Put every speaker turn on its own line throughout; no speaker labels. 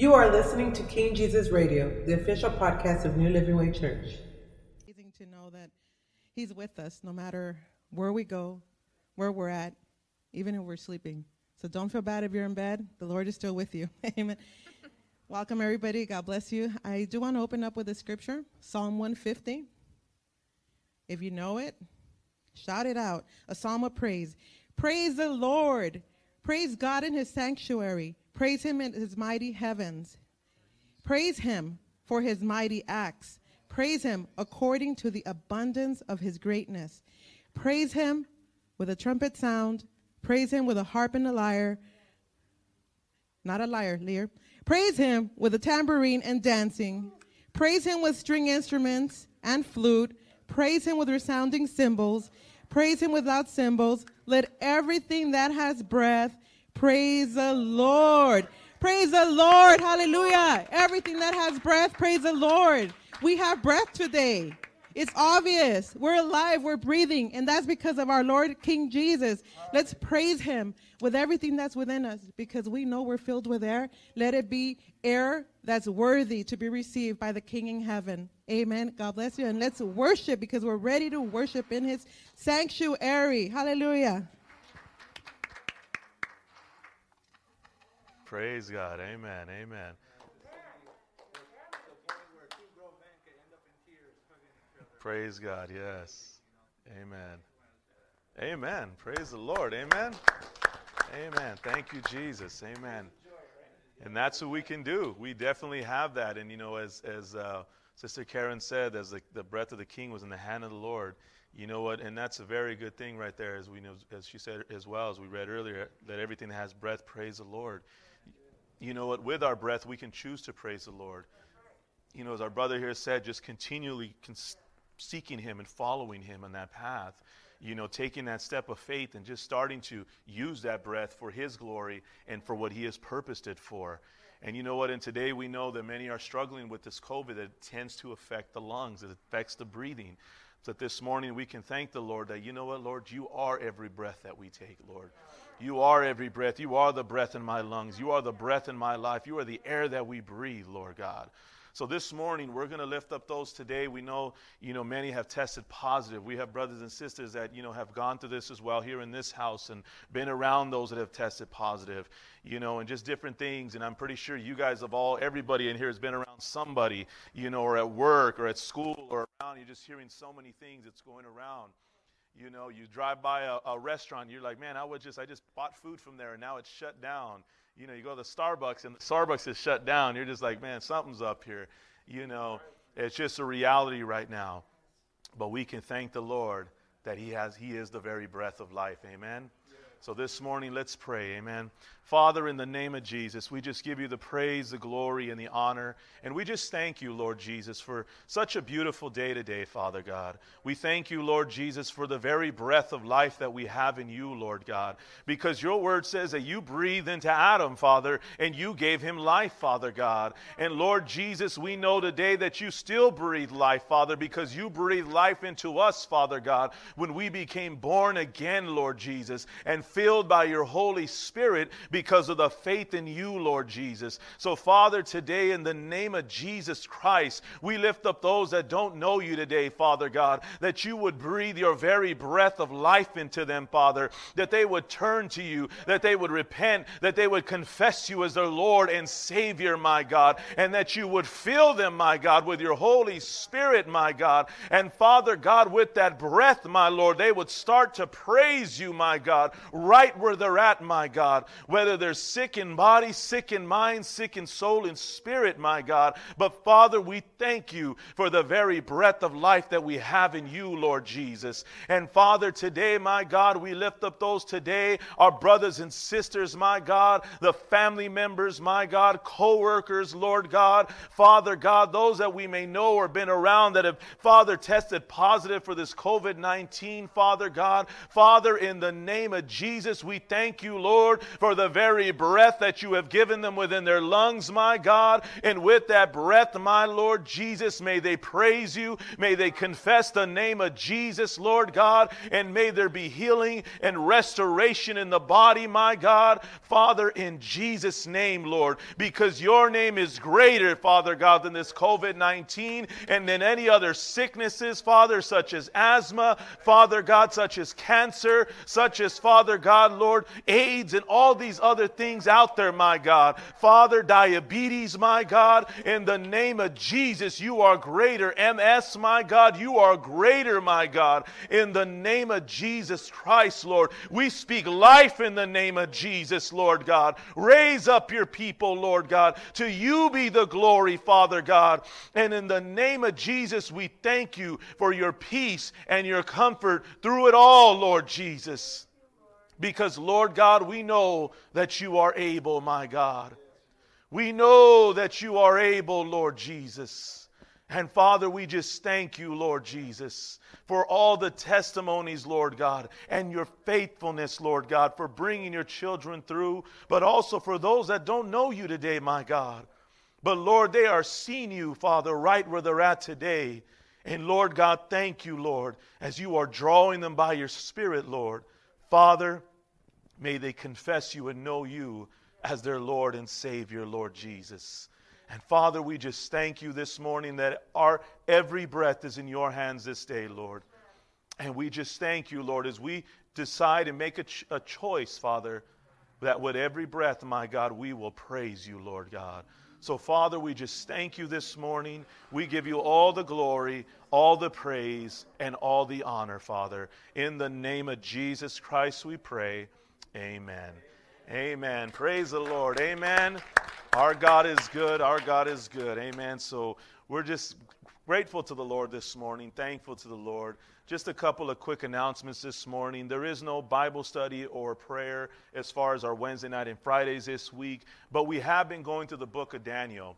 You are listening to King Jesus Radio, the official podcast of New Living Way Church.
Amazing to know that He's with us no matter where we go, where we're at, even if we're sleeping. So don't feel bad if you're in bed. The Lord is still with you. Amen. Welcome, everybody. God bless you. I do want to open up with a scripture Psalm 150. If you know it, shout it out. A psalm of praise. Praise the Lord. Praise God in his sanctuary. Praise him in his mighty heavens. Praise him for his mighty acts. Praise him according to the abundance of his greatness. Praise him with a trumpet sound. Praise him with a harp and a lyre. Not a lyre, lyre. Praise him with a tambourine and dancing. Praise him with string instruments and flute. Praise him with resounding cymbals. Praise him without cymbals. Let everything that has breath Praise the Lord. Praise the Lord. Hallelujah. Everything that has breath, praise the Lord. We have breath today. It's obvious. We're alive. We're breathing. And that's because of our Lord King Jesus. Let's praise him with everything that's within us because we know we're filled with air. Let it be air that's worthy to be received by the King in heaven. Amen. God bless you. And let's worship because we're ready to worship in his sanctuary. Hallelujah.
Praise God. Amen. Amen. Praise God. Yes. Amen. Amen. Praise the Lord. Amen. Amen. Thank you, Jesus. Amen. And that's what we can do. We definitely have that. And, you know, as, as uh, Sister Karen said, as the, the breath of the king was in the hand of the Lord, you know what? And that's a very good thing right there, as we know, as she said as well, as we read earlier, that everything that has breath, praise the Lord you know what, with our breath, we can choose to praise the Lord. You know, as our brother here said, just continually seeking Him and following Him on that path. You know, taking that step of faith and just starting to use that breath for His glory and for what He has purposed it for. And you know what? And today we know that many are struggling with this COVID that tends to affect the lungs, it affects the breathing. That this morning we can thank the Lord that, you know what, Lord, you are every breath that we take, Lord. You are every breath. You are the breath in my lungs. You are the breath in my life. You are the air that we breathe, Lord God. So this morning we're going to lift up those today. We know, you know, many have tested positive. We have brothers and sisters that, you know, have gone through this as well here in this house and been around those that have tested positive, you know, and just different things. And I'm pretty sure you guys have all, everybody in here has been around somebody, you know, or at work or at school or around. You're just hearing so many things that's going around. You know, you drive by a, a restaurant, you're like, man, I would just, I just bought food from there and now it's shut down. You know, you go to Starbucks and the Starbucks is shut down. You're just like, man, something's up here. You know, it's just a reality right now. But we can thank the Lord that He has, He is the very breath of life. Amen. So this morning, let's pray. Amen. Father, in the name of Jesus, we just give you the praise, the glory, and the honor. And we just thank you, Lord Jesus, for such a beautiful day today, Father God. We thank you, Lord Jesus, for the very breath of life that we have in you, Lord God. Because your word says that you breathed into Adam, Father, and you gave him life, Father God. And Lord Jesus, we know today that you still breathe life, Father, because you breathed life into us, Father God, when we became born again, Lord Jesus, and filled by your Holy Spirit because of the faith in you, Lord Jesus. So, Father, today in the name of Jesus Christ, we lift up those that don't know you today, Father God, that you would breathe your very breath of life into them, Father, that they would turn to you, that they would repent, that they would confess you as their Lord and Savior, my God, and that you would fill them, my God, with your Holy Spirit, my God. And Father God, with that breath, my Lord, they would start to praise you, my God, right where they're at, my God, whether they're sick in body, sick in mind, sick in soul and spirit, my God. But Father, we thank you for the very breath of life that we have in you, Lord Jesus. And Father, today, my God, we lift up those today, our brothers and sisters, my God, the family members, my God, co workers, Lord God. Father God, those that we may know or been around that have, Father, tested positive for this COVID 19, Father God. Father, in the name of Jesus, Jesus, we thank you, Lord, for the very breath that you have given them within their lungs, my God. And with that breath, my Lord Jesus, may they praise you. May they confess the name of Jesus, Lord God. And may there be healing and restoration in the body, my God. Father, in Jesus' name, Lord, because your name is greater, Father God, than this COVID 19 and than any other sicknesses, Father, such as asthma, Father God, such as cancer, such as, Father God, Lord, AIDS, and all these other things out there, my God. Father, diabetes, my God, in the name of Jesus, you are greater. MS, my God, you are greater, my God. In the name of Jesus Christ, Lord, we speak life in the name of Jesus, Lord God. Raise up your people, Lord God. To you be the glory, Father God. And in the name of Jesus, we thank you for your peace and your comfort through it all, Lord Jesus. Because, Lord God, we know that you are able, my God. We know that you are able, Lord Jesus. And Father, we just thank you, Lord Jesus, for all the testimonies, Lord God, and your faithfulness, Lord God, for bringing your children through, but also for those that don't know you today, my God. But Lord, they are seeing you, Father, right where they're at today. And Lord God, thank you, Lord, as you are drawing them by your Spirit, Lord. Father, may they confess you and know you as their Lord and Savior, Lord Jesus. And Father, we just thank you this morning that our every breath is in your hands this day, Lord. And we just thank you, Lord, as we decide and make a, ch- a choice, Father, that with every breath, my God, we will praise you, Lord God. So, Father, we just thank you this morning. We give you all the glory, all the praise, and all the honor, Father. In the name of Jesus Christ, we pray. Amen. Amen. Praise the Lord. Amen. Our God is good. Our God is good. Amen. So, we're just grateful to the Lord this morning, thankful to the Lord. Just a couple of quick announcements this morning. There is no Bible study or prayer as far as our Wednesday night and Fridays this week, but we have been going to the book of Daniel.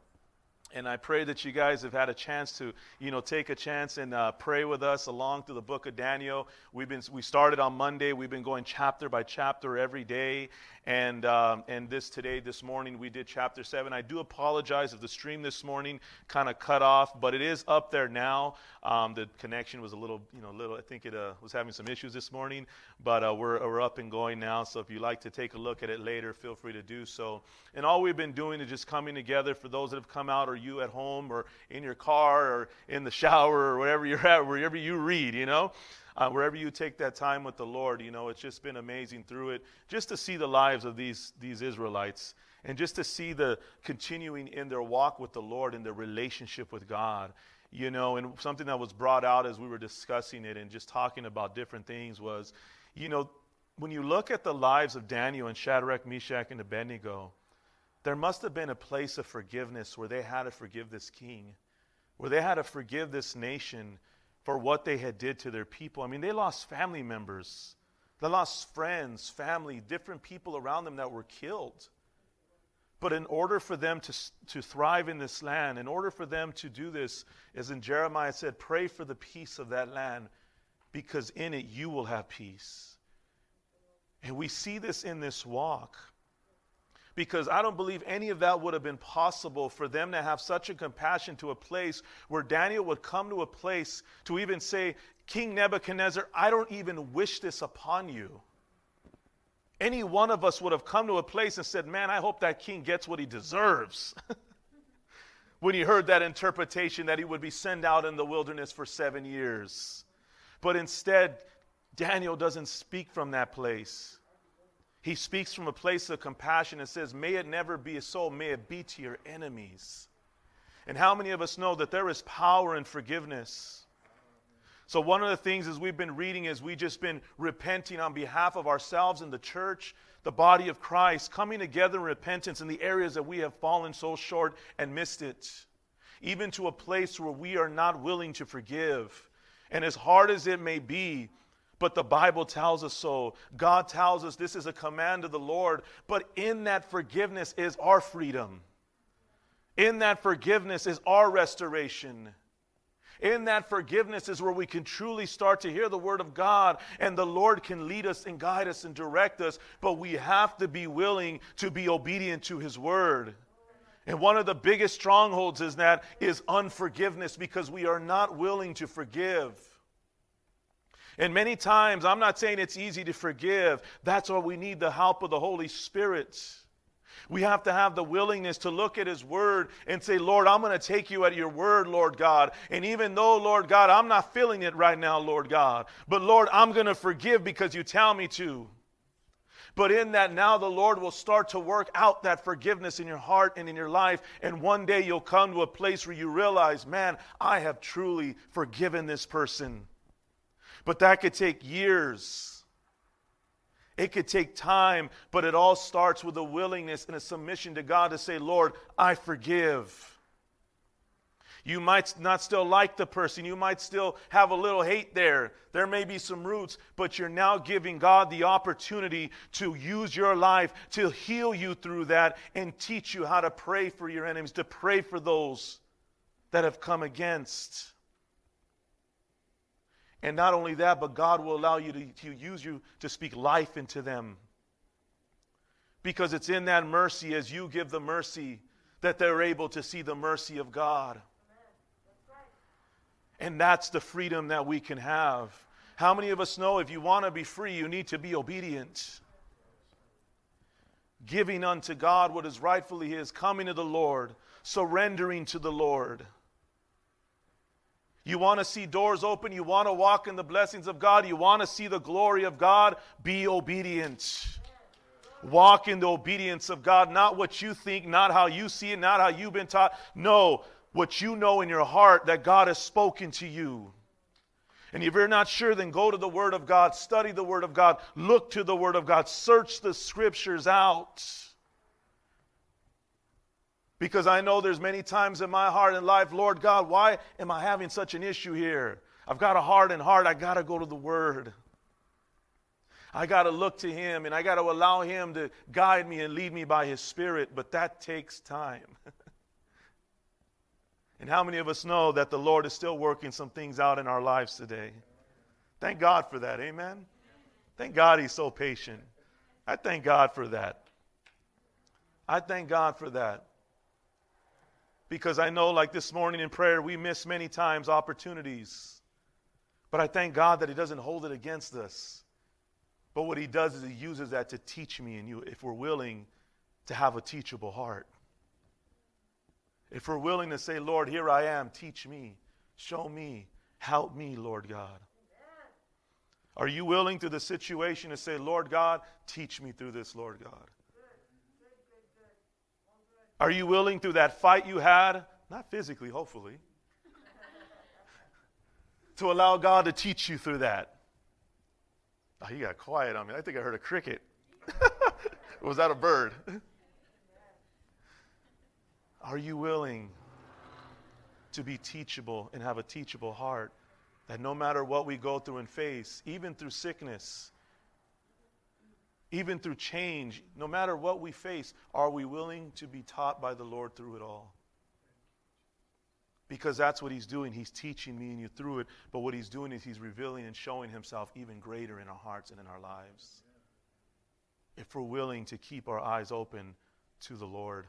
And I pray that you guys have had a chance to, you know, take a chance and uh, pray with us along through the book of Daniel. We've been, we started on Monday. We've been going chapter by chapter every day. And, um, and this today, this morning, we did chapter 7. I do apologize if the stream this morning kind of cut off, but it is up there now. Um, the connection was a little, you know, little, I think it uh, was having some issues this morning, but uh, we're, we're up and going now. So if you'd like to take a look at it later, feel free to do so. And all we've been doing is just coming together for those that have come out, or you at home, or in your car, or in the shower, or wherever you're at, wherever you read, you know uh, wherever you take that time with the Lord, you know, it's just been amazing through it, just to see the lives of these, these Israelites and just to see the continuing in their walk with the Lord and their relationship with God. You know, and something that was brought out as we were discussing it and just talking about different things was, you know, when you look at the lives of Daniel and Shadrach, Meshach, and Abednego, there must have been a place of forgiveness where they had to forgive this king, where they had to forgive this nation for what they had did to their people. I mean, they lost family members. They lost friends, family, different people around them that were killed. But in order for them to, to thrive in this land, in order for them to do this, as in Jeremiah said, pray for the peace of that land, because in it you will have peace. And we see this in this walk because I don't believe any of that would have been possible for them to have such a compassion to a place where Daniel would come to a place to even say, King Nebuchadnezzar, I don't even wish this upon you. Any one of us would have come to a place and said, Man, I hope that king gets what he deserves. when he heard that interpretation that he would be sent out in the wilderness for seven years. But instead, Daniel doesn't speak from that place. He speaks from a place of compassion and says, May it never be so, may it be to your enemies. And how many of us know that there is power in forgiveness? So, one of the things as we've been reading is we just been repenting on behalf of ourselves and the church, the body of Christ, coming together in repentance in the areas that we have fallen so short and missed it. Even to a place where we are not willing to forgive. And as hard as it may be, but the Bible tells us so. God tells us this is a command of the Lord, but in that forgiveness is our freedom. In that forgiveness is our restoration. In that forgiveness is where we can truly start to hear the word of God and the Lord can lead us and guide us and direct us, but we have to be willing to be obedient to his word. And one of the biggest strongholds is that is unforgiveness because we are not willing to forgive. And many times, I'm not saying it's easy to forgive. That's why we need the help of the Holy Spirit. We have to have the willingness to look at His Word and say, Lord, I'm going to take you at your word, Lord God. And even though, Lord God, I'm not feeling it right now, Lord God, but Lord, I'm going to forgive because you tell me to. But in that, now the Lord will start to work out that forgiveness in your heart and in your life. And one day you'll come to a place where you realize, man, I have truly forgiven this person. But that could take years. It could take time, but it all starts with a willingness and a submission to God to say, Lord, I forgive. You might not still like the person. You might still have a little hate there. There may be some roots, but you're now giving God the opportunity to use your life to heal you through that and teach you how to pray for your enemies, to pray for those that have come against. And not only that, but God will allow you to, to use you to speak life into them. Because it's in that mercy, as you give the mercy, that they're able to see the mercy of God. And that's the freedom that we can have. How many of us know if you want to be free, you need to be obedient? Giving unto God what is rightfully His, coming to the Lord, surrendering to the Lord. You want to see doors open. You want to walk in the blessings of God. You want to see the glory of God. Be obedient. Walk in the obedience of God, not what you think, not how you see it, not how you've been taught. No, what you know in your heart that God has spoken to you. And if you're not sure, then go to the Word of God, study the Word of God, look to the Word of God, search the Scriptures out. Because I know there's many times in my heart and life, Lord God, why am I having such an issue here? I've got a hardened heart. I got to go to the Word. I got to look to Him and I got to allow Him to guide me and lead me by His Spirit, but that takes time. and how many of us know that the Lord is still working some things out in our lives today? Thank God for that. Amen. Thank God He's so patient. I thank God for that. I thank God for that because I know, like this morning in prayer, we miss many times opportunities. But I thank God that He doesn't hold it against us. But what He does is He uses that to teach me and you if we're willing to have a teachable heart. If we're willing to say, Lord, here I am, teach me, show me, help me, Lord God. Are you willing to the situation to say, Lord God, teach me through this, Lord God? Are you willing through that fight you had, not physically, hopefully, to allow God to teach you through that? Oh, he got quiet on me. I think I heard a cricket. was that a bird? Are you willing to be teachable and have a teachable heart? That no matter what we go through and face, even through sickness, even through change, no matter what we face, are we willing to be taught by the Lord through it all? Because that's what He's doing. He's teaching me and you through it. But what He's doing is He's revealing and showing Himself even greater in our hearts and in our lives. If we're willing to keep our eyes open to the Lord.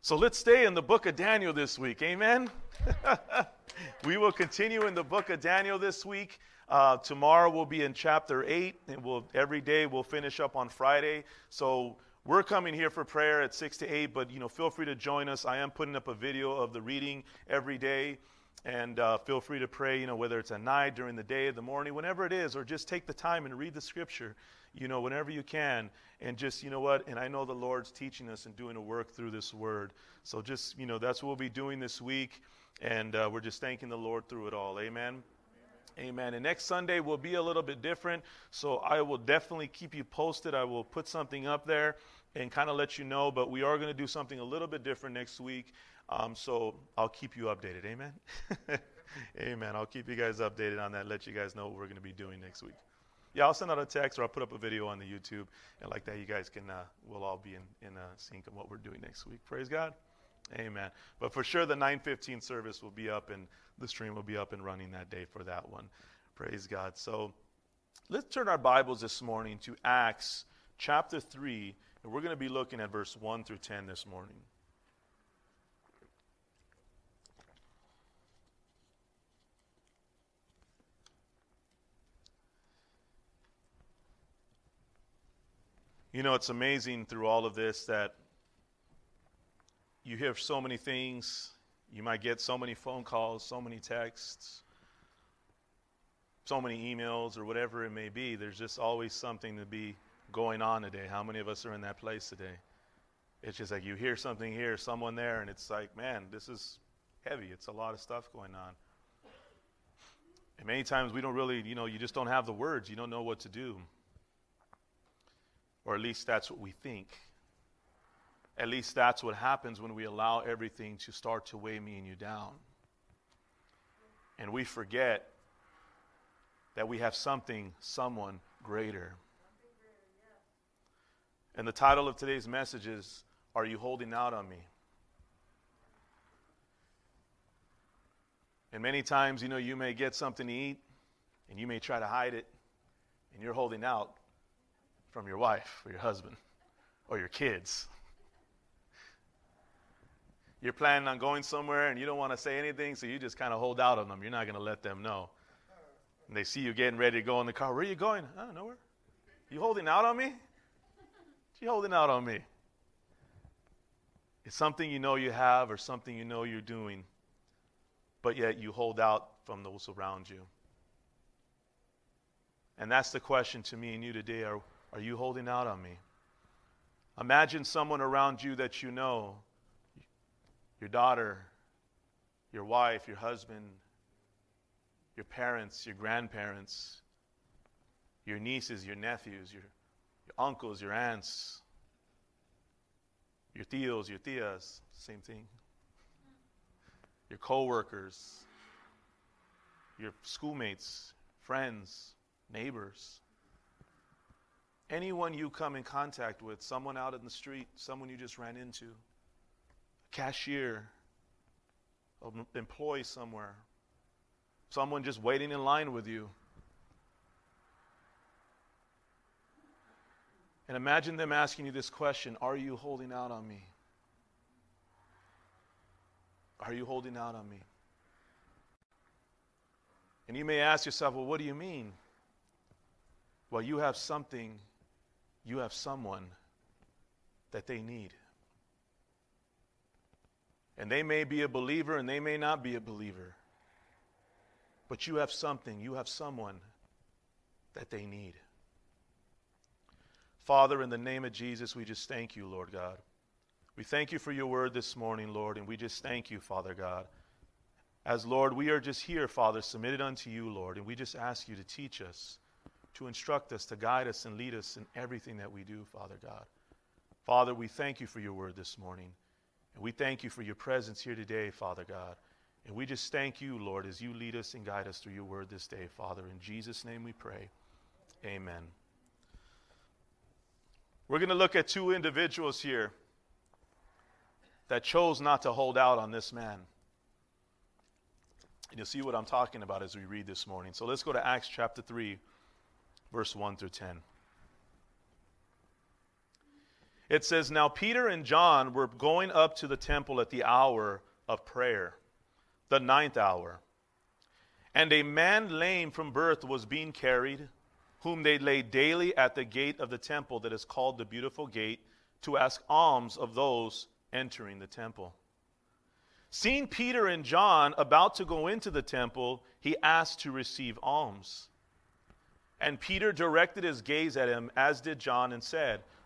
So let's stay in the book of Daniel this week. Amen? we will continue in the book of Daniel this week. Uh, tomorrow we'll be in chapter 8, and we'll, every day we'll finish up on Friday. So we're coming here for prayer at 6 to 8, but you know, feel free to join us. I am putting up a video of the reading every day. And uh, feel free to pray, you know, whether it's at night, during the day, the morning, whenever it is, or just take the time and read the scripture, you know, whenever you can. And just, you know what? And I know the Lord's teaching us and doing a work through this word. So just, you know, that's what we'll be doing this week. And uh, we're just thanking the Lord through it all. Amen. Amen. And next Sunday will be a little bit different. So I will definitely keep you posted. I will put something up there and kind of let you know. But we are going to do something a little bit different next week. Um, so I'll keep you updated. Amen. Amen. I'll keep you guys updated on that. Let you guys know what we're going to be doing next week. Yeah, I'll send out a text or I'll put up a video on the YouTube. And like that, you guys can, uh, we'll all be in, in uh, sync of what we're doing next week. Praise God. Amen. But for sure, the 9:15 service will be up, and the stream will be up and running that day for that one. Praise God. So, let's turn our Bibles this morning to Acts chapter 3, and we're going to be looking at verse 1 through 10 this morning. You know, it's amazing through all of this that you hear so many things. You might get so many phone calls, so many texts, so many emails, or whatever it may be. There's just always something to be going on today. How many of us are in that place today? It's just like you hear something here, someone there, and it's like, man, this is heavy. It's a lot of stuff going on. And many times we don't really, you know, you just don't have the words. You don't know what to do. Or at least that's what we think. At least that's what happens when we allow everything to start to weigh me and you down. And we forget that we have something, someone greater. And the title of today's message is Are You Holding Out on Me? And many times, you know, you may get something to eat and you may try to hide it, and you're holding out from your wife or your husband or your kids you're planning on going somewhere and you don't want to say anything, so you just kind of hold out on them. You're not going to let them know. And they see you getting ready to go in the car. Where are you going? Oh, nowhere. You holding out on me? You holding out on me? It's something you know you have or something you know you're doing, but yet you hold out from those around you. And that's the question to me and you today. Are, are you holding out on me? Imagine someone around you that you know your daughter, your wife, your husband, your parents, your grandparents, your nieces, your nephews, your, your uncles, your aunts, your tios, your tias, same thing. Your coworkers, your schoolmates, friends, neighbors. Anyone you come in contact with, someone out in the street, someone you just ran into cashier, an employee somewhere, someone just waiting in line with you. And imagine them asking you this question Are you holding out on me? Are you holding out on me? And you may ask yourself, Well, what do you mean? Well, you have something, you have someone that they need. And they may be a believer and they may not be a believer. But you have something, you have someone that they need. Father, in the name of Jesus, we just thank you, Lord God. We thank you for your word this morning, Lord, and we just thank you, Father God. As Lord, we are just here, Father, submitted unto you, Lord, and we just ask you to teach us, to instruct us, to guide us, and lead us in everything that we do, Father God. Father, we thank you for your word this morning. And we thank you for your presence here today, Father God. And we just thank you, Lord, as you lead us and guide us through your word this day, Father. In Jesus' name we pray. Amen. We're going to look at two individuals here that chose not to hold out on this man. And you'll see what I'm talking about as we read this morning. So let's go to Acts chapter 3, verse 1 through 10. It says, Now Peter and John were going up to the temple at the hour of prayer, the ninth hour. And a man lame from birth was being carried, whom they laid daily at the gate of the temple that is called the Beautiful Gate, to ask alms of those entering the temple. Seeing Peter and John about to go into the temple, he asked to receive alms. And Peter directed his gaze at him, as did John, and said,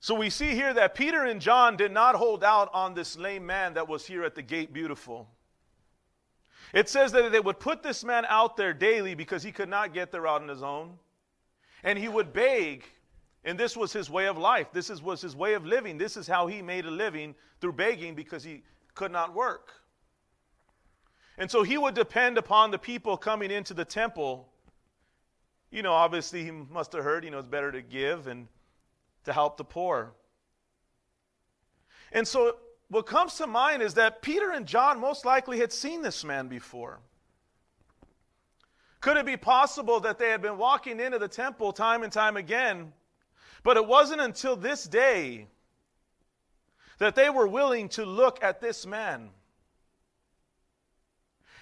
So we see here that Peter and John did not hold out on this lame man that was here at the gate beautiful. It says that they would put this man out there daily because he could not get there out on his own. And he would beg, and this was his way of life. This is, was his way of living. This is how he made a living through begging because he could not work. And so he would depend upon the people coming into the temple. You know, obviously, he must have heard, you know, it's better to give and to help the poor. And so, what comes to mind is that Peter and John most likely had seen this man before. Could it be possible that they had been walking into the temple time and time again, but it wasn't until this day that they were willing to look at this man?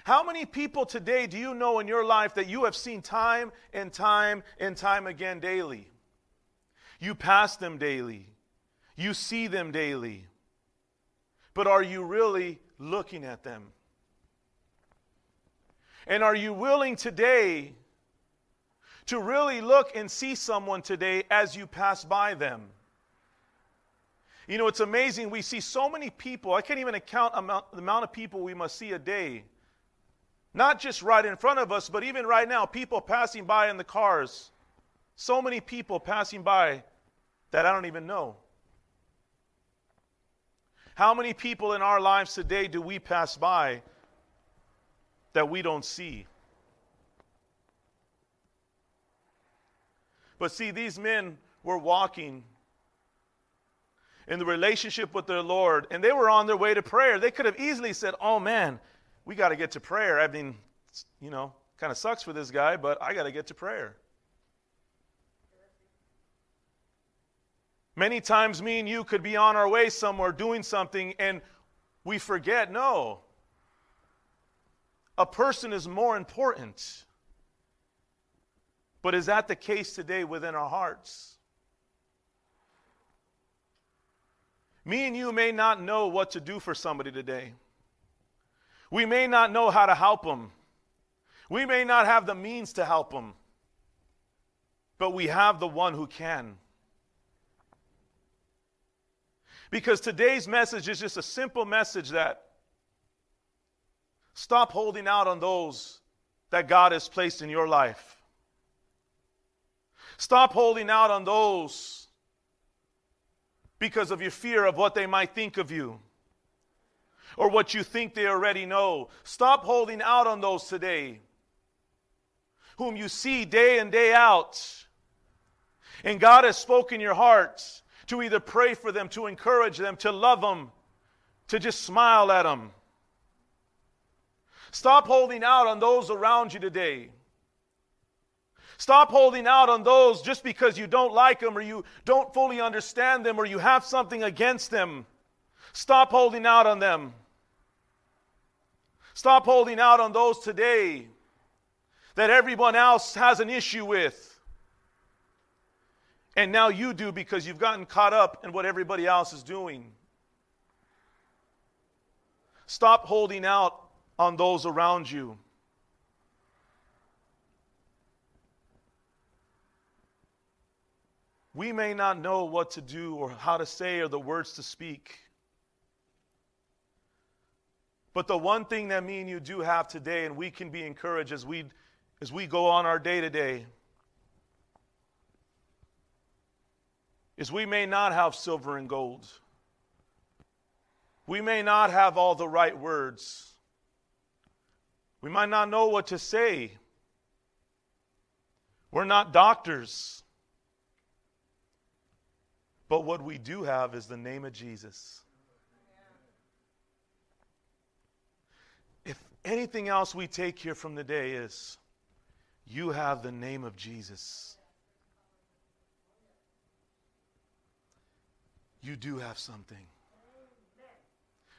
How many people today do you know in your life that you have seen time and time and time again daily? You pass them daily. You see them daily. But are you really looking at them? And are you willing today to really look and see someone today as you pass by them? You know, it's amazing. We see so many people. I can't even account amount, the amount of people we must see a day. Not just right in front of us, but even right now, people passing by in the cars. So many people passing by that I don't even know. How many people in our lives today do we pass by that we don't see? But see, these men were walking in the relationship with their Lord, and they were on their way to prayer. They could have easily said, Oh man, we got to get to prayer. I mean, you know, kind of sucks for this guy, but I got to get to prayer. Many times, me and you could be on our way somewhere doing something and we forget no, a person is more important. But is that the case today within our hearts? Me and you may not know what to do for somebody today. We may not know how to help them. We may not have the means to help them. But we have the one who can. Because today's message is just a simple message that stop holding out on those that God has placed in your life. Stop holding out on those because of your fear of what they might think of you or what you think they already know. Stop holding out on those today whom you see day in, day out. And God has spoken your heart to either pray for them, to encourage them, to love them, to just smile at them. Stop holding out on those around you today. Stop holding out on those just because you don't like them or you don't fully understand them or you have something against them. Stop holding out on them. Stop holding out on those today that everyone else has an issue with. And now you do because you've gotten caught up in what everybody else is doing. Stop holding out on those around you. We may not know what to do or how to say or the words to speak. But the one thing that me and you do have today, and we can be encouraged as we, as we go on our day to day, is we may not have silver and gold. We may not have all the right words. We might not know what to say. We're not doctors. But what we do have is the name of Jesus. If anything else we take here from the day is, you have the name of Jesus. You do have something.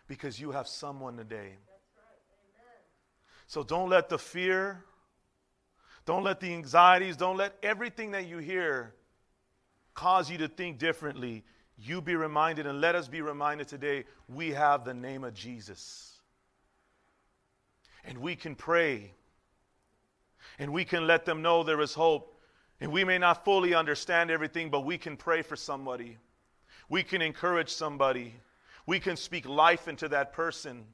Because you have someone today. So don't let the fear, don't let the anxieties, don't let everything that you hear cause you to think differently. You be reminded, and let us be reminded today we have the name of Jesus. And we can pray. And we can let them know there is hope. And we may not fully understand everything, but we can pray for somebody. We can encourage somebody. We can speak life into that person.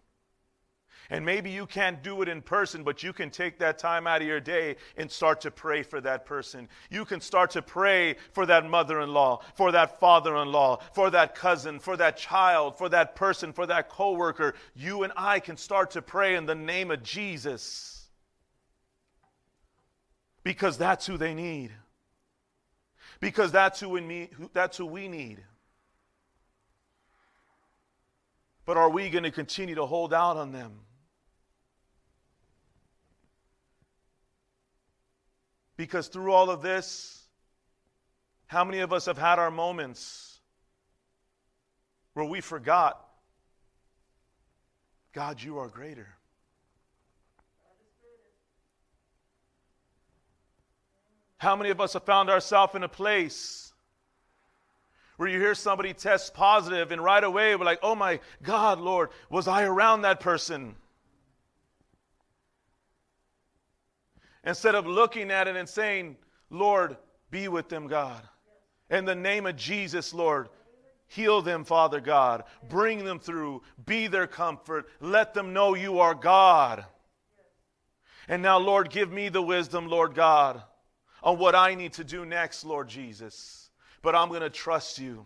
And maybe you can't do it in person, but you can take that time out of your day and start to pray for that person. You can start to pray for that mother in law, for that father in law, for that cousin, for that child, for that person, for that coworker. You and I can start to pray in the name of Jesus because that's who they need. Because that's who, that's who we need. But are we going to continue to hold out on them? Because through all of this, how many of us have had our moments where we forgot, God, you are greater? How many of us have found ourselves in a place where you hear somebody test positive and right away we're like, oh my God, Lord, was I around that person? Instead of looking at it and saying, Lord, be with them, God. In the name of Jesus, Lord, heal them, Father God. Bring them through. Be their comfort. Let them know you are God. And now, Lord, give me the wisdom, Lord God, on what I need to do next, Lord Jesus. But I'm going to trust you.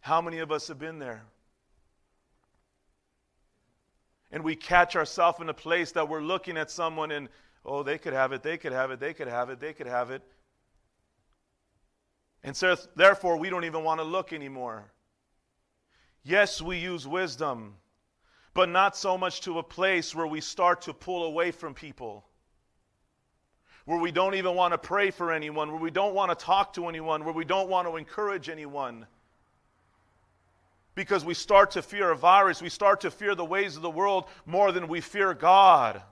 How many of us have been there? and we catch ourselves in a place that we're looking at someone and, oh, they could have it, they could have it, they could have it, they could have it. And so, therefore, we don't even want to look anymore. Yes, we use wisdom, but not so much to a place where we start to pull away from people, where we don't even want to pray for anyone, where we don't want to talk to anyone, where we don't want to encourage anyone because we start to fear a virus. We start to fear the ways of the world more than we fear God.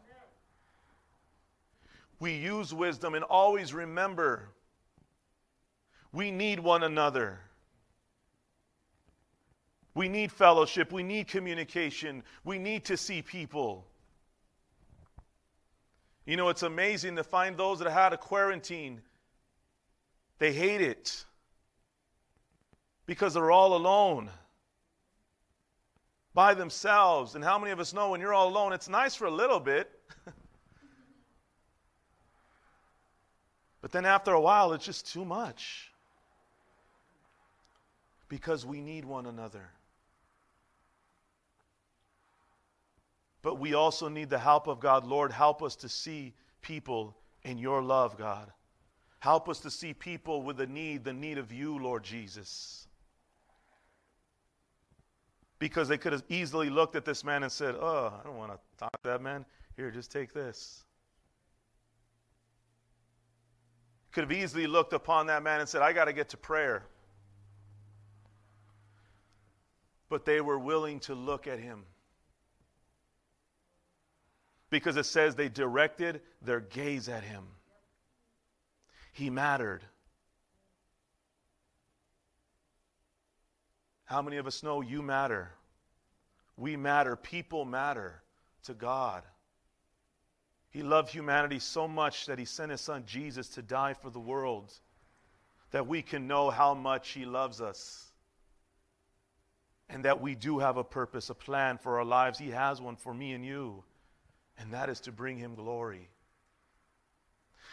We use wisdom and always remember we need one another. We need fellowship. We need communication. We need to see people. You know, it's amazing to find those that had a quarantine. They hate it because they're all alone by themselves. And how many of us know when you're all alone, it's nice for a little bit. but then after a while, it's just too much. Because we need one another. But we also need the help of God. Lord, help us to see people in your love, God. Help us to see people with a need, the need of you, Lord Jesus because they could have easily looked at this man and said, Oh, I don't want to talk to that man. Here, just take this. Could have easily looked upon that man and said, I got to get to prayer. But they were willing to look at him. Because it says they directed their gaze at him. He mattered. How many of us know you matter? We matter. People matter to God. He loved humanity so much that he sent his son Jesus to die for the world, that we can know how much he loves us. And that we do have a purpose, a plan for our lives. He has one for me and you, and that is to bring him glory.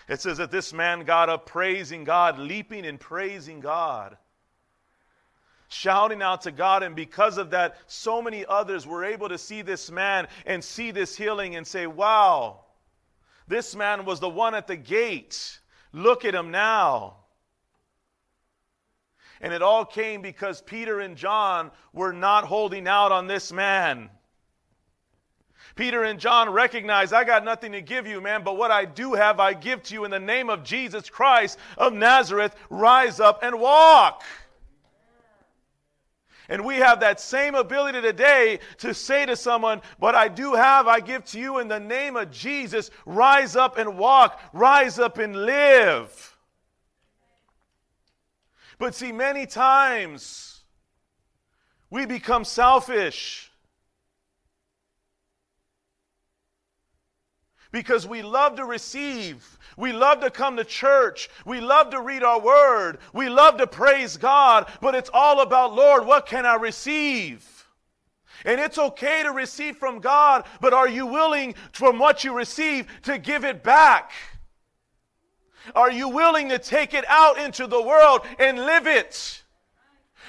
It says that this man got up praising God, leaping and praising God shouting out to God. And because of that, so many others were able to see this man and see this healing and say, wow, this man was the one at the gate. Look at him now. And it all came because Peter and John were not holding out on this man. Peter and John recognized, I got nothing to give you, man, but what I do have, I give to you in the name of Jesus Christ of Nazareth. Rise up and walk. And we have that same ability today to say to someone, What I do have, I give to you in the name of Jesus. Rise up and walk, rise up and live. But see, many times we become selfish because we love to receive. We love to come to church. We love to read our word. We love to praise God, but it's all about, Lord, what can I receive? And it's okay to receive from God, but are you willing from what you receive to give it back? Are you willing to take it out into the world and live it?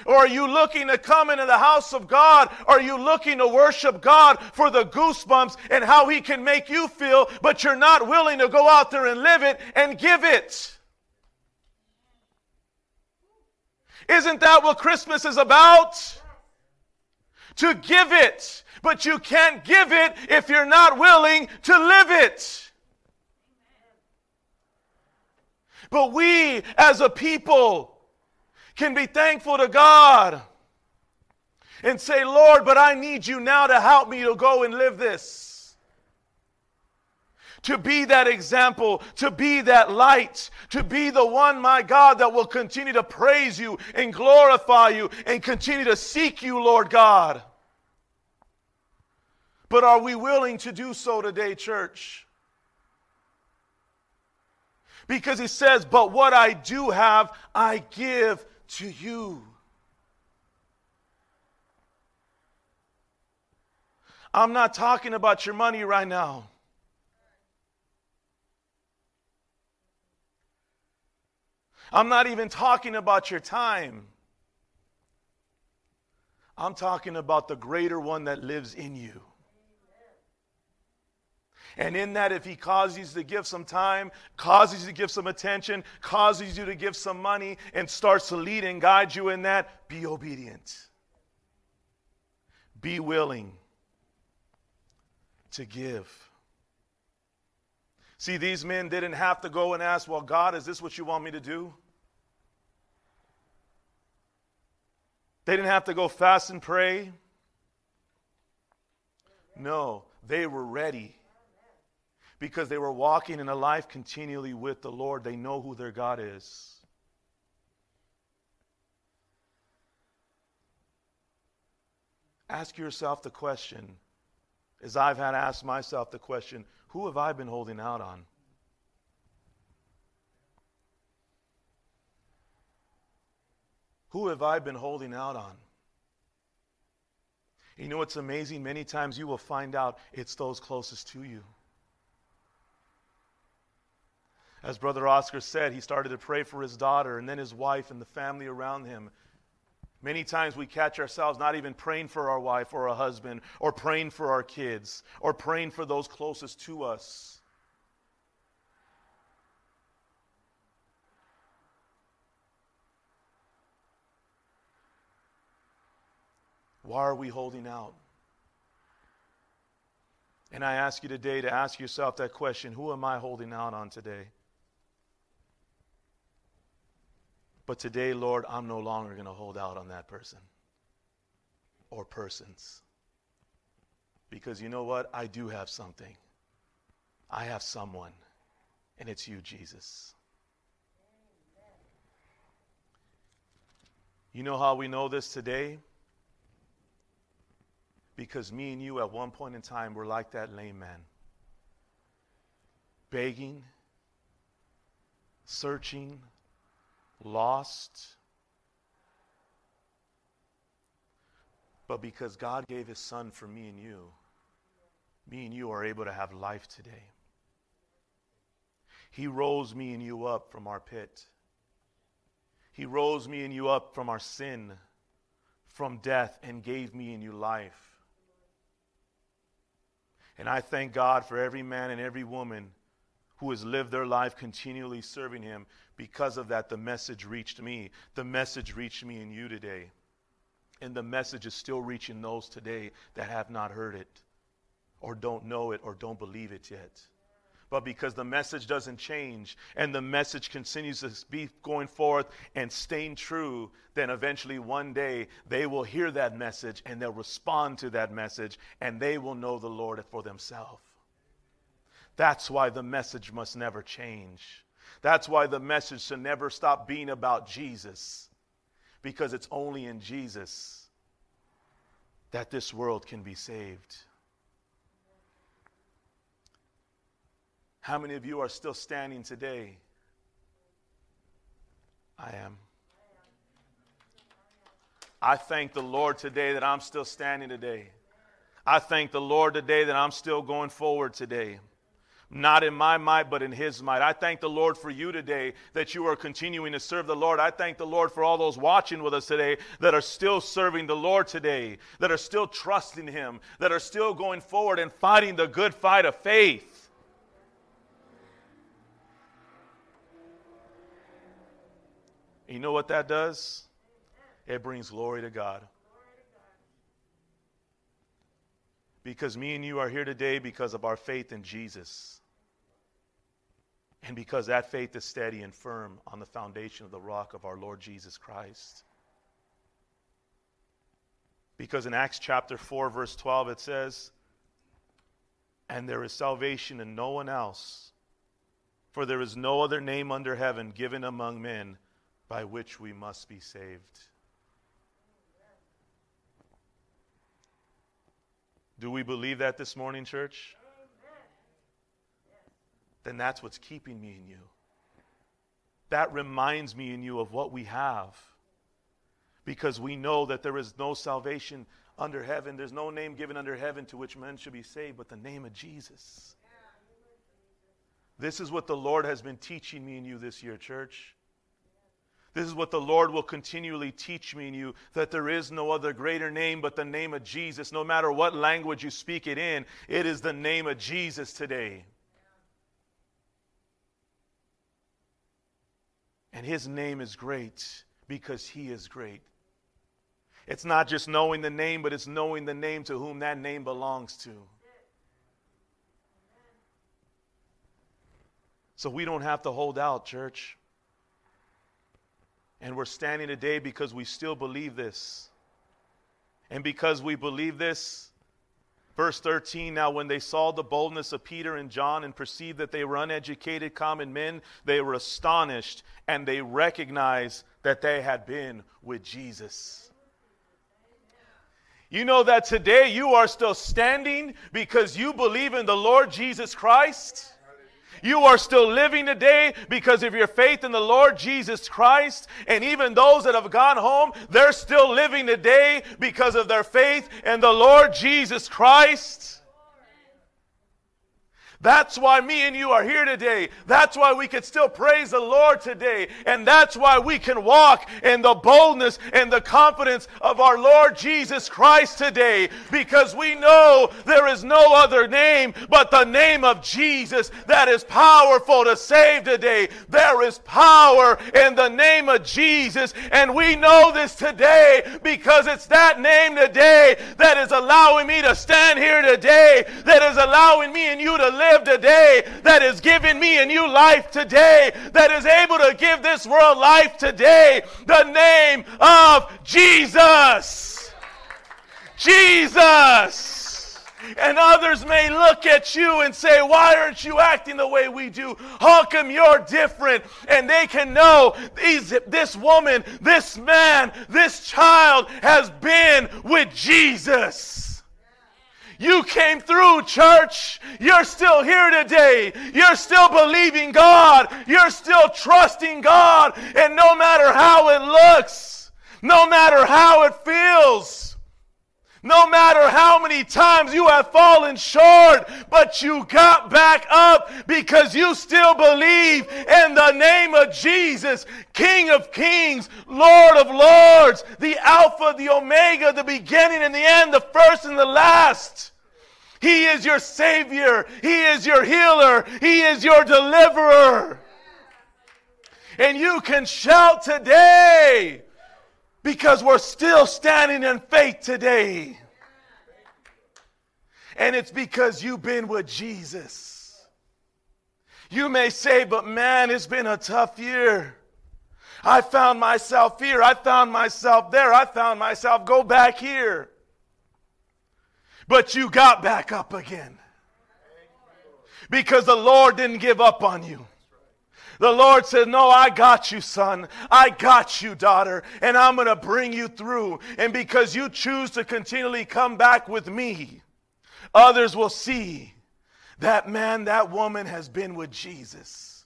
Or are you looking to come into the house of God? Are you looking to worship God for the goosebumps and how He can make you feel, but you're not willing to go out there and live it and give it? Isn't that what Christmas is about? To give it. But you can't give it if you're not willing to live it. But we as a people, can be thankful to God and say, Lord, but I need you now to help me to go and live this. To be that example, to be that light, to be the one, my God, that will continue to praise you and glorify you and continue to seek you, Lord God. But are we willing to do so today, church? Because he says, But what I do have, I give to you. I'm not talking about your money right now. I'm not even talking about your time. I'm talking about the greater one that lives in you. And in that, if He causes you to give some time, causes you to give some attention, causes you to give some money, and starts to lead and guide you in that, be obedient. Be willing to give. See, these men didn't have to go and ask, Well, God, is this what you want me to do? They didn't have to go fast and pray. No, they were ready because they were walking in a life continually with the Lord. They know who their God is. Ask yourself the question, as I've had asked myself the question, who have I been holding out on? Who have I been holding out on? You know what's amazing? Many times you will find out it's those closest to you. As Brother Oscar said, he started to pray for his daughter and then his wife and the family around him. Many times we catch ourselves not even praying for our wife or our husband, or praying for our kids, or praying for those closest to us. Why are we holding out? And I ask you today to ask yourself that question who am I holding out on today? But today, Lord, I'm no longer going to hold out on that person or persons. Because you know what? I do have something. I have someone, and it's you, Jesus. You know how we know this today? Because me and you, at one point in time, were like that lame man begging, searching, lost. But because God gave his son for me and you, me and you are able to have life today. He rose me and you up from our pit. He rose me and you up from our sin, from death, and gave me and you life. And I thank God for every man and every woman who has lived their life continually serving Him. Because of that, the message reached me. The message reached me and you today. And the message is still reaching those today that have not heard it, or don't know it, or don't believe it yet. but because the message doesn't change and the message continues to be going forth and staying true, then eventually one day they will hear that message and they'll respond to that message and they will know the Lord for themselves. That's why the message must never change. That's why the message should never stop being about Jesus, because it's only in Jesus that this world can be saved. How many of you are still standing today? I am. I thank the Lord today that I'm still standing today. I thank the Lord today that I'm still going forward today. Not in my might, but in His might. I thank the Lord for you today that you are continuing to serve the Lord. I thank the Lord for all those watching with us today that are still serving the Lord today, that are still trusting Him, that are still going forward and fighting the good fight of faith. You know what that does? It brings glory to God. Because me and you are here today because of our faith in Jesus. And because that faith is steady and firm on the foundation of the rock of our Lord Jesus Christ. Because in Acts chapter 4, verse 12, it says, And there is salvation in no one else, for there is no other name under heaven given among men by which we must be saved. Do we believe that this morning, church? Then that's what's keeping me and you. That reminds me and you of what we have. Because we know that there is no salvation under heaven. There's no name given under heaven to which men should be saved but the name of Jesus. This is what the Lord has been teaching me and you this year, church. This is what the Lord will continually teach me and you that there is no other greater name but the name of Jesus. No matter what language you speak it in, it is the name of Jesus today. And his name is great because he is great. It's not just knowing the name, but it's knowing the name to whom that name belongs to. So we don't have to hold out, church. And we're standing today because we still believe this. And because we believe this, verse 13 now, when they saw the boldness of Peter and John and perceived that they were uneducated common men, they were astonished and they recognized that they had been with Jesus. You know that today you are still standing because you believe in the Lord Jesus Christ? You are still living today because of your faith in the Lord Jesus Christ. And even those that have gone home, they're still living today because of their faith in the Lord Jesus Christ. That's why me and you are here today. That's why we can still praise the Lord today. And that's why we can walk in the boldness and the confidence of our Lord Jesus Christ today. Because we know there is no other name but the name of Jesus that is powerful to save today. There is power in the name of Jesus. And we know this today because it's that name today that is allowing me to stand here today, that is allowing me and you to live live today, that is giving me a new life today, that is able to give this world life today. The name of Jesus. Jesus. And others may look at you and say, Why aren't you acting the way we do? How come you're different? And they can know these, this woman, this man, this child has been with Jesus. You came through, church. You're still here today. You're still believing God. You're still trusting God. And no matter how it looks, no matter how it feels, no matter how many times you have fallen short, but you got back up because you still believe in the name of Jesus, King of kings, Lord of lords, the Alpha, the Omega, the beginning and the end, the first and the last. He is your Savior. He is your healer. He is your deliverer. And you can shout today because we're still standing in faith today. And it's because you've been with Jesus. You may say, but man, it's been a tough year. I found myself here. I found myself there. I found myself go back here. But you got back up again. Because the Lord didn't give up on you. The Lord said, No, I got you, son. I got you, daughter. And I'm going to bring you through. And because you choose to continually come back with me, others will see that man, that woman has been with Jesus.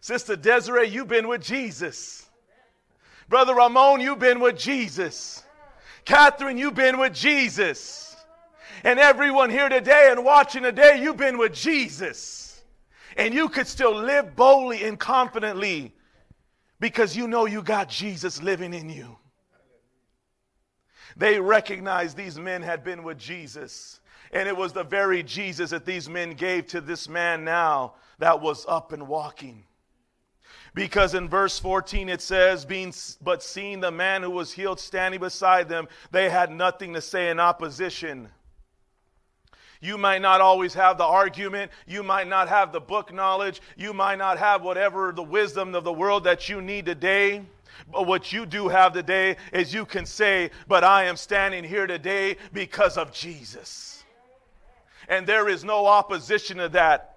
Sister Desiree, you've been with Jesus. Brother Ramon, you've been with Jesus. Catherine, you've been with Jesus. And everyone here today and watching today, you've been with Jesus. And you could still live boldly and confidently because you know you got Jesus living in you. They recognized these men had been with Jesus. And it was the very Jesus that these men gave to this man now that was up and walking. Because in verse 14 it says, Being but seeing the man who was healed standing beside them, they had nothing to say in opposition. You might not always have the argument. You might not have the book knowledge. You might not have whatever the wisdom of the world that you need today. But what you do have today is you can say, But I am standing here today because of Jesus. And there is no opposition to that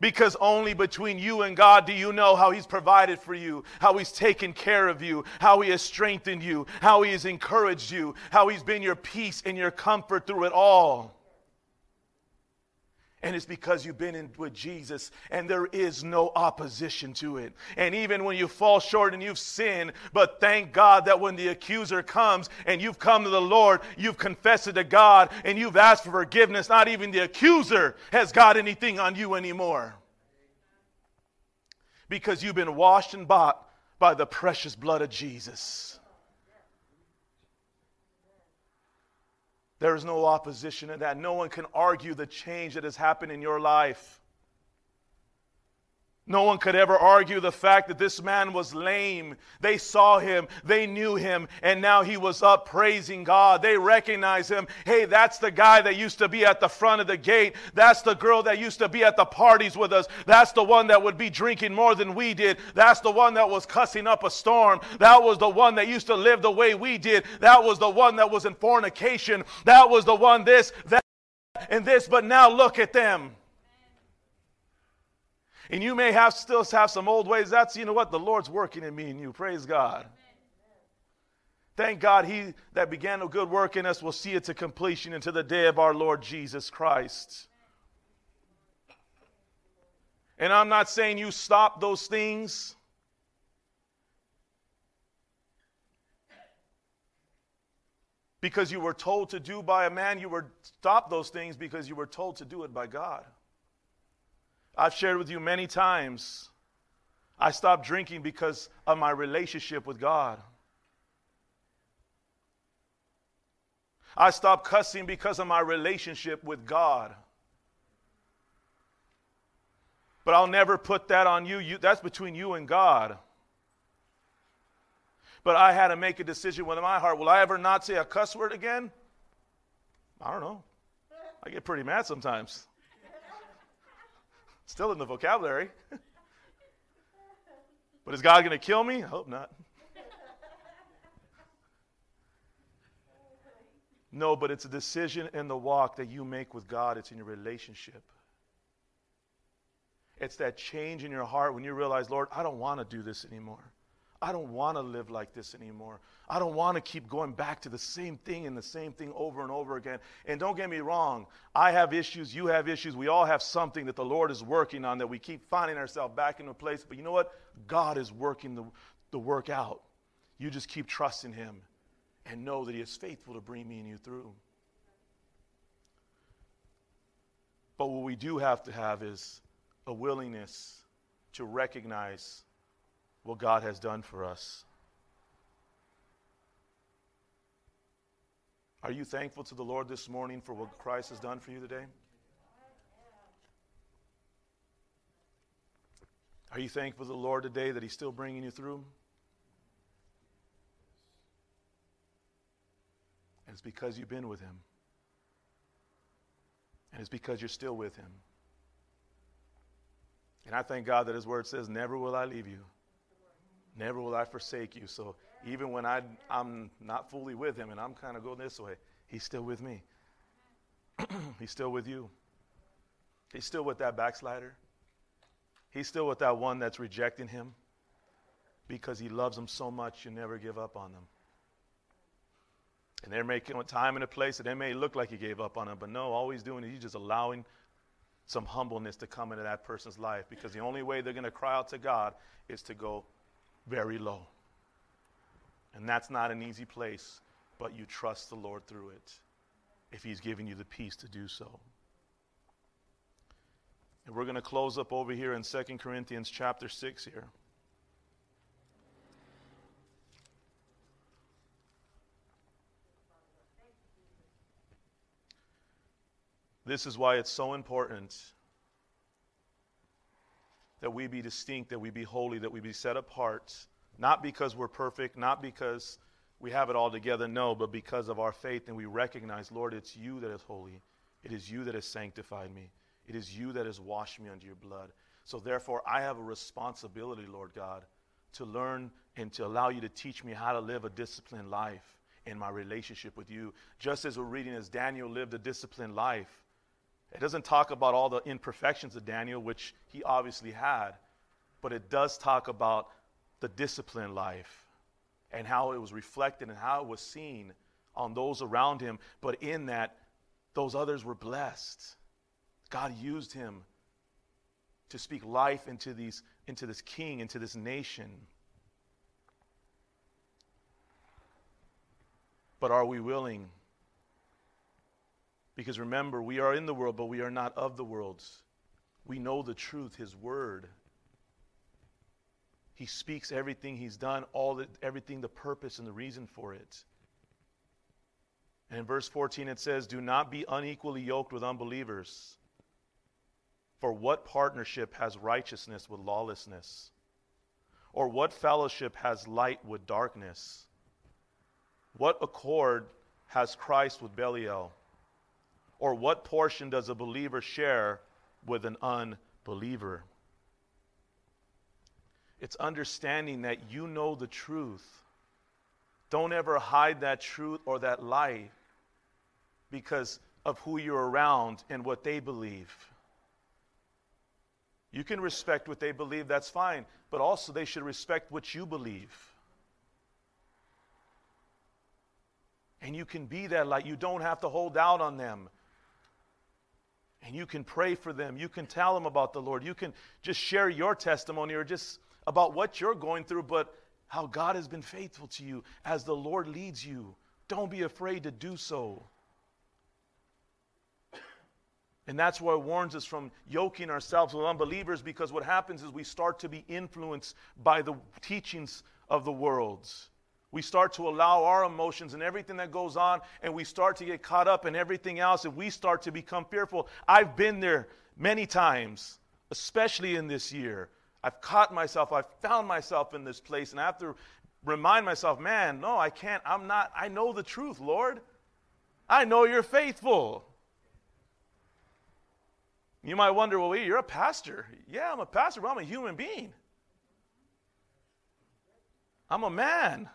because only between you and God do you know how He's provided for you, how He's taken care of you, how He has strengthened you, how He has encouraged you, how He's been your peace and your comfort through it all. And it's because you've been in with Jesus and there is no opposition to it. And even when you fall short and you've sinned, but thank God that when the accuser comes and you've come to the Lord, you've confessed it to God and you've asked for forgiveness, not even the accuser has got anything on you anymore. Because you've been washed and bought by the precious blood of Jesus. There is no opposition to that. No one can argue the change that has happened in your life. No one could ever argue the fact that this man was lame. They saw him, they knew him, and now he was up praising God. They recognized him. Hey, that's the guy that used to be at the front of the gate. That's the girl that used to be at the parties with us. That's the one that would be drinking more than we did. That's the one that was cussing up a storm. That was the one that used to live the way we did. That was the one that was in fornication. That was the one this, that, and this. But now look at them. And you may have still have some old ways. That's, you know what? The Lord's working in me and you. Praise God. Thank God, He that began a good work in us will see it to completion until the day of our Lord Jesus Christ. And I'm not saying you stop those things. Because you were told to do by a man, you were stop those things because you were told to do it by God. I've shared with you many times. I stopped drinking because of my relationship with God. I stopped cussing because of my relationship with God. But I'll never put that on you. you. That's between you and God. But I had to make a decision within my heart. Will I ever not say a cuss word again? I don't know. I get pretty mad sometimes. Still in the vocabulary. but is God going to kill me? I hope not. No, but it's a decision in the walk that you make with God. It's in your relationship. It's that change in your heart when you realize, Lord, I don't want to do this anymore. I don't want to live like this anymore. I don't want to keep going back to the same thing and the same thing over and over again. And don't get me wrong, I have issues, you have issues, we all have something that the Lord is working on that we keep finding ourselves back in a place. But you know what? God is working the, the work out. You just keep trusting Him and know that He is faithful to bring me and you through. But what we do have to have is a willingness to recognize what God has done for us. Are you thankful to the Lord this morning for what Christ has done for you today? Are you thankful to the Lord today that He's still bringing you through? And it's because you've been with Him. And it's because you're still with Him. And I thank God that His Word says, Never will I leave you, never will I forsake you. So even when I, I'm not fully with Him and I'm kind of going this way, He's still with me. He's still with you. He's still with that backslider. He's still with that one that's rejecting Him because He loves them so much, you never give up on them. And they're making a time and a place that they may look like He gave up on them, but no, all He's doing is He's just allowing some humbleness to come into that person's life because the only way they're going to cry out to God is to go very low. And that's not an easy place, but you trust the Lord through it if He's giving you the peace to do so. And we're going to close up over here in 2 Corinthians chapter 6 here. This is why it's so important that we be distinct, that we be holy, that we be set apart, not because we're perfect, not because we have it all together, no, but because of our faith and we recognize, Lord, it's you that is holy. It is you that has sanctified me. It is you that has washed me under your blood. So therefore, I have a responsibility, Lord God, to learn and to allow you to teach me how to live a disciplined life in my relationship with you. Just as we're reading as Daniel lived a disciplined life, it doesn't talk about all the imperfections of Daniel, which he obviously had, but it does talk about the disciplined life and how it was reflected and how it was seen on those around him. But in that, those others were blessed. God used him to speak life into, these, into this king, into this nation. But are we willing? Because remember, we are in the world, but we are not of the world. We know the truth, His Word. He speaks everything He's done, all the, everything, the purpose and the reason for it. And in verse 14 it says, Do not be unequally yoked with unbelievers. For what partnership has righteousness with lawlessness? Or what fellowship has light with darkness? What accord has Christ with Belial? Or what portion does a believer share with an unbeliever? It's understanding that you know the truth. Don't ever hide that truth or that light because of who you're around and what they believe. You can respect what they believe, that's fine, but also they should respect what you believe. And you can be that light. You don't have to hold out on them. And you can pray for them. You can tell them about the Lord. You can just share your testimony or just about what you're going through, but how God has been faithful to you as the Lord leads you. Don't be afraid to do so. And that's why it warns us from yoking ourselves with unbelievers because what happens is we start to be influenced by the teachings of the world. We start to allow our emotions and everything that goes on, and we start to get caught up in everything else, and we start to become fearful. I've been there many times, especially in this year. I've caught myself, I've found myself in this place, and I have to remind myself, man, no, I can't. I'm not, I know the truth, Lord. I know you're faithful. You might wonder, well, wait, you're a pastor. Yeah, I'm a pastor, but I'm a human being. I'm a man.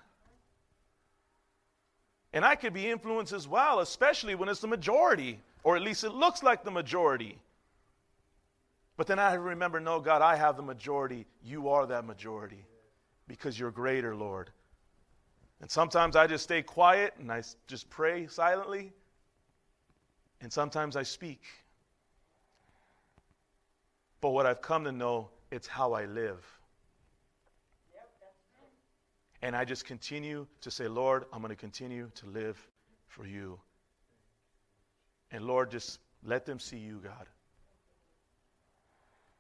And I could be influenced as well, especially when it's the majority, or at least it looks like the majority. But then I remember, no, God, I have the majority. You are that majority because you're greater, Lord. And sometimes I just stay quiet and I just pray silently. And sometimes I speak. But what I've come to know, it's how I live. And I just continue to say, Lord, I'm going to continue to live for you. And Lord, just let them see you, God.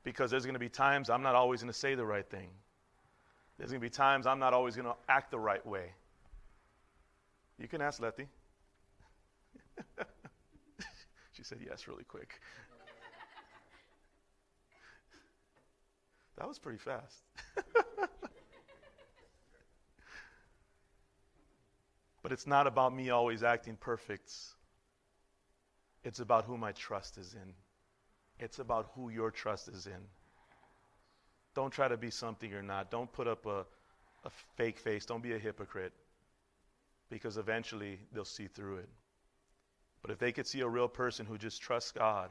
Because there's going to be times I'm not always going to say the right thing. There's going to be times I'm not always going to act the right way. You can ask Letty. she said yes really quick. That was pretty fast. but it's not about me always acting perfect. It's about who my trust is in. It's about who your trust is in. Don't try to be something you're not. Don't put up a, a fake face. Don't be a hypocrite because eventually they'll see through it. But if they could see a real person who just trusts God,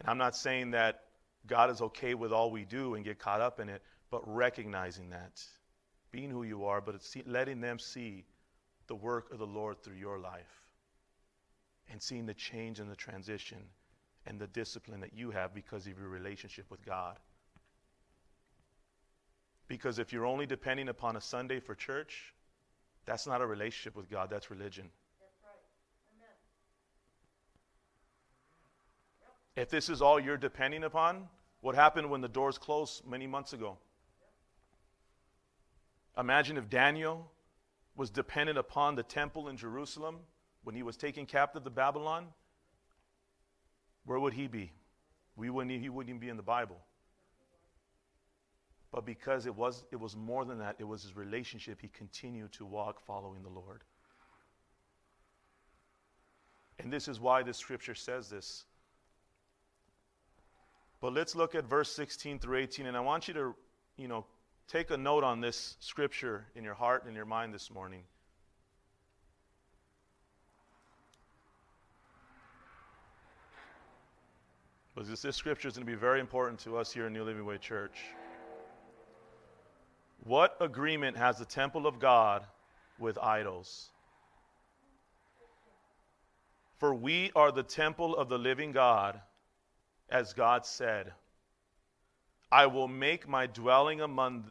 and I'm not saying that God is okay with all we do and get caught up in it, but recognizing that, being who you are, but letting them see the work of the Lord through your life and seeing the change and the transition and the discipline that you have because of your relationship with God. Because if you're only depending upon a Sunday for church, that's not a relationship with God, that's religion. If this is all you're depending upon, what happened when the doors closed many months ago? Imagine if Daniel was dependent upon the temple in Jerusalem when he was taken captive to Babylon. Where would he be? We wouldn't, he wouldn't even be in the Bible. But because it was, it was more than that, it was his relationship, he continued to walk following the Lord. And this is why the scripture says this. But let's look at verse 16 through 18, and I want you to, you know, take a note on this scripture in your heart and in your mind this morning. Because this, scripture is going to be very important to us here in New Living Way Church. What agreement has the temple of God with idols? For we are the temple of the living God as God said, I will make my dwelling among,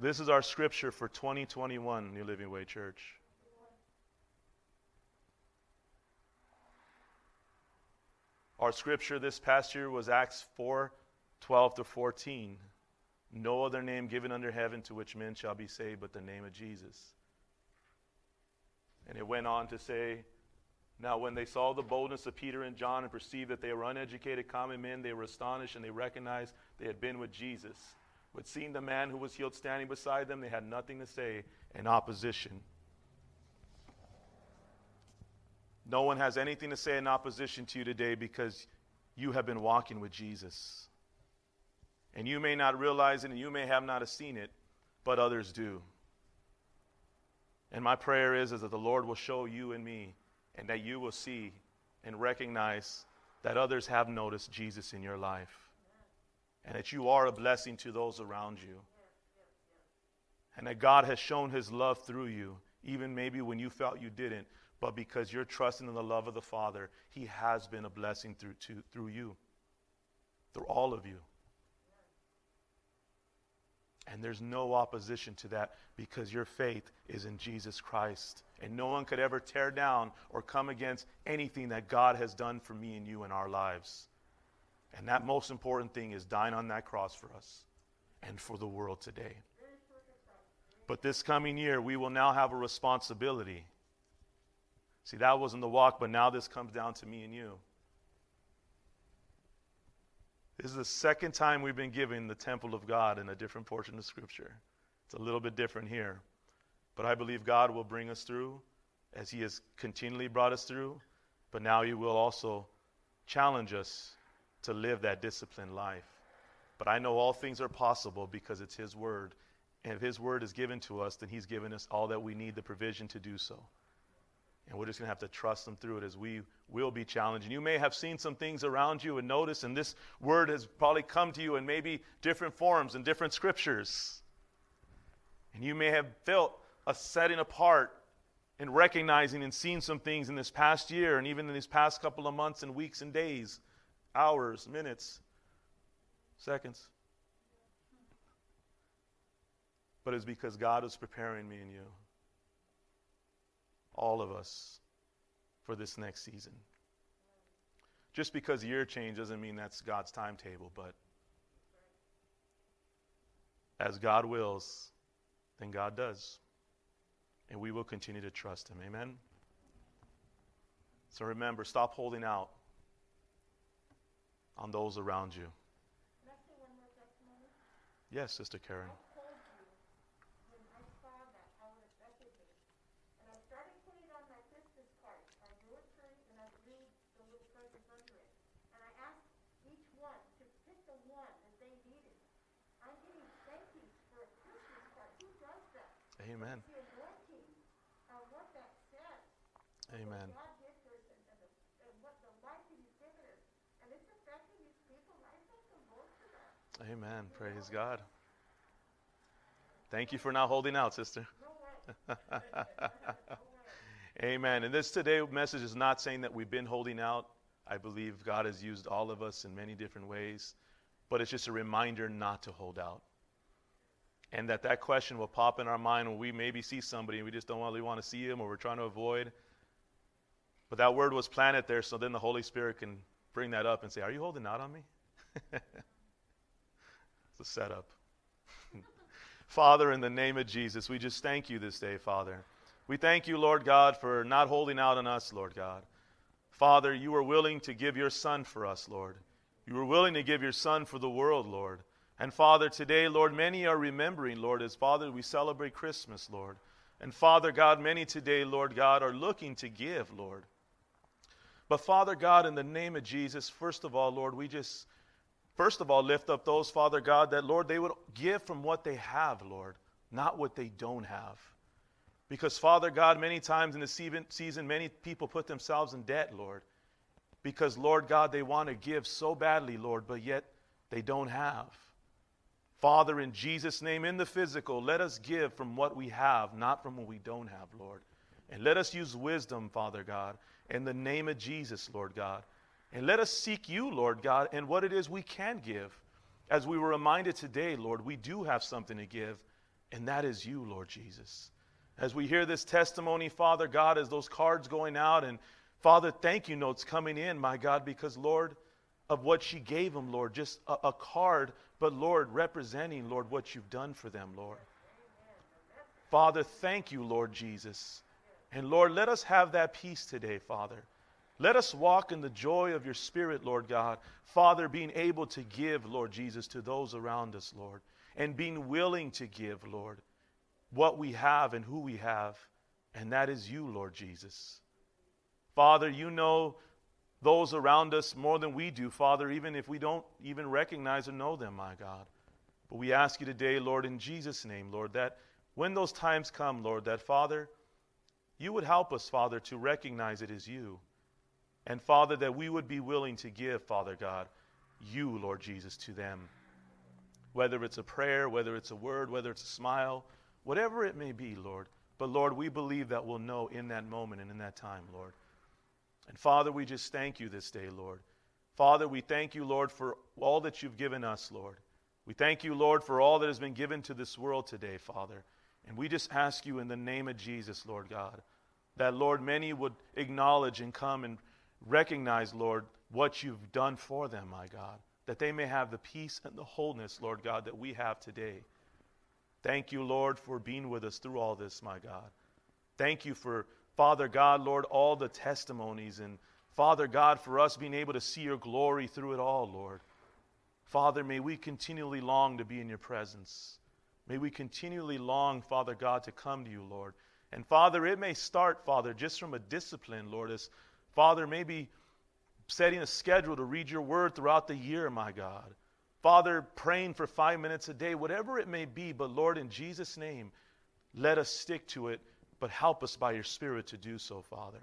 This is our scripture for 2021, New Living Way Church. Our scripture this past year was Acts 4 12 to 14. No other name given under heaven to which men shall be saved but the name of Jesus. And it went on to say, Now when they saw the boldness of Peter and John and perceived that they were uneducated common men, they were astonished and they recognized they had been with Jesus. But seeing the man who was healed standing beside them, they had nothing to say in opposition. No one has anything to say in opposition to you today because you have been walking with Jesus. And you may not realize it and you may have not seen it, but others do. And my prayer is, is that the Lord will show you and me and that you will see and recognize that others have noticed Jesus in your life and that you are a blessing to those around you. And that God has shown his love through you, even maybe when you felt you didn't, but because you're trusting in the love of the Father, he has been a blessing through, to, through you, through all of you. And there's no opposition to that because your faith is in Jesus Christ. And no one could ever tear down or come against anything that God has done for me and you in our lives. And that most important thing is dying on that cross for us and for the world today. But this coming year, we will now have a responsibility. See, that wasn't the walk, but now this comes down to me and you. This is the second time we've been given the temple of God in a different portion of Scripture. It's a little bit different here. But I believe God will bring us through as He has continually brought us through. But now He will also challenge us to live that disciplined life. But I know all things are possible because it's His Word. And if His Word is given to us, then He's given us all that we need, the provision to do so. And we're just going to have to trust Him through it as we will be challenged. And you may have seen some things around you and noticed, and this Word has probably come to you in maybe different forms and different scriptures. And you may have felt a setting apart and recognizing and seeing some things in this past year and even in these past couple of months and weeks and days hours, minutes, seconds. But it's because God is preparing me and you, all of us, for this next season. Just because year change doesn't mean that's God's timetable, but as God wills, then God does. And we will continue to trust Him. Amen? So remember, stop holding out on those around you. Yes, Sister Karen. Amen. Amen. Amen. Praise God. Thank you for not holding out, sister. Amen. And this today message is not saying that we've been holding out. I believe God has used all of us in many different ways, but it's just a reminder not to hold out and that that question will pop in our mind when we maybe see somebody and we just don't really want to see them or we're trying to avoid. But that word was planted there, so then the Holy Spirit can bring that up and say, Are you holding out on me? it's a setup. Father, in the name of Jesus, we just thank you this day, Father. We thank you, Lord God, for not holding out on us, Lord God. Father, you were willing to give your Son for us, Lord. You were willing to give your Son for the world, Lord. And Father, today, Lord, many are remembering, Lord, as Father, we celebrate Christmas, Lord. And Father God, many today, Lord God, are looking to give, Lord. But Father God, in the name of Jesus, first of all, Lord, we just, first of all, lift up those, Father God, that, Lord, they would give from what they have, Lord, not what they don't have. Because, Father God, many times in the season, many people put themselves in debt, Lord. Because, Lord God, they want to give so badly, Lord, but yet they don't have. Father, in Jesus' name, in the physical, let us give from what we have, not from what we don't have, Lord. And let us use wisdom, Father God, in the name of Jesus, Lord God. And let us seek you, Lord God, and what it is we can give. As we were reminded today, Lord, we do have something to give, and that is you, Lord Jesus. As we hear this testimony, Father God, as those cards going out, and Father, thank you notes coming in, my God, because, Lord, of what she gave them, Lord, just a, a card but Lord, representing, Lord, what you've done for them, Lord. Father, thank you, Lord Jesus. And Lord, let us have that peace today, Father. Let us walk in the joy of your Spirit, Lord God. Father, being able to give, Lord Jesus, to those around us, Lord, and being willing to give, Lord, what we have and who we have, and that is you, Lord Jesus. Father, you know those around us more than we do, Father, even if we don't even recognize or know them, my God. But we ask you today, Lord, in Jesus' name, Lord, that when those times come, Lord, that, Father, you would help us, Father, to recognize it as you. And, Father, that we would be willing to give, Father God, you, Lord Jesus, to them. Whether it's a prayer, whether it's a word, whether it's a smile, whatever it may be, Lord. But, Lord, we believe that we'll know in that moment and in that time, Lord. And Father, we just thank you this day, Lord. Father, we thank you, Lord, for all that you've given us, Lord. We thank you, Lord, for all that has been given to this world today, Father. And we just ask you in the name of Jesus, Lord God, that, Lord, many would acknowledge and come and recognize, Lord, what you've done for them, my God, that they may have the peace and the wholeness, Lord God, that we have today. Thank you, Lord, for being with us through all this, my God. Thank you for Father God, Lord, all the testimonies and Father God, for us being able to see your glory through it all, Lord. Father, may we continually long to be in your presence. May we continually long, Father God, to come to you, Lord. And Father, it may start, Father, just from a discipline, Lord, as Father, maybe setting a schedule to read your word throughout the year, my God. Father, praying for five minutes a day, whatever it may be, but Lord, in Jesus' name, let us stick to it but help us by your Spirit to do so, Father.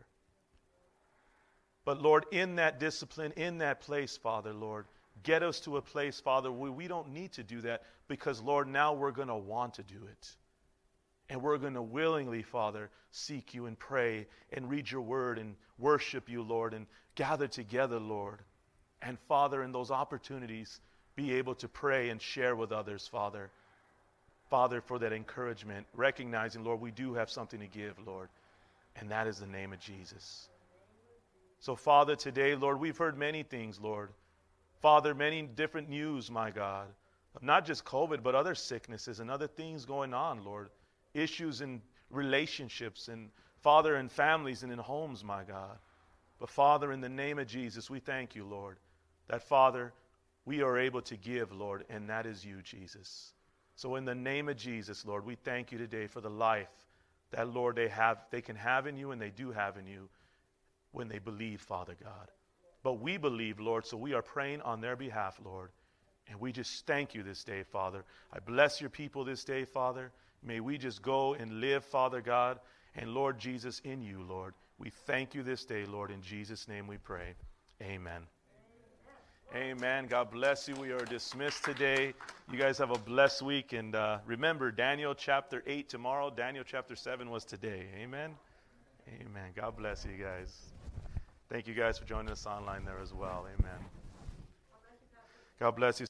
But Lord, in that discipline, in that place, Father, Lord, get us to a place, Father, where we don't need to do that because, Lord, now we're going to want to do it. And we're going to willingly, Father, seek you and pray and read your word and worship you, Lord, and gather together, Lord. And, Father, in those opportunities, be able to pray and share with others, Father. Father, for that encouragement, recognizing, Lord, we do have something to give, Lord, and that is the name of Jesus. So, Father, today, Lord, we've heard many things, Lord. Father, many different news, my God, of not just COVID, but other sicknesses and other things going on, Lord. Issues in relationships and Father, in families and in homes, my God. But Father, in the name of Jesus, we thank you, Lord, that Father, we are able to give, Lord, and that is you, Jesus. So in the name of Jesus, Lord, we thank you today for the life that, Lord, they have they can have in you and they do have in you when they believe, Father God. But we believe, Lord, so we are praying on their behalf, Lord. And we just thank you this day, Father. I bless your people this day, Father. May we just go and live, Father God, and Lord Jesus, in you, Lord. We thank you this day, Lord. In Jesus' name we pray. Amen. Amen. God bless you. We are dismissed today. You guys have a blessed week. And uh, remember, Daniel chapter 8 tomorrow. Daniel chapter 7 was today. Amen. Amen. God bless you guys. Thank you guys for joining us online there as well. Amen. God bless you.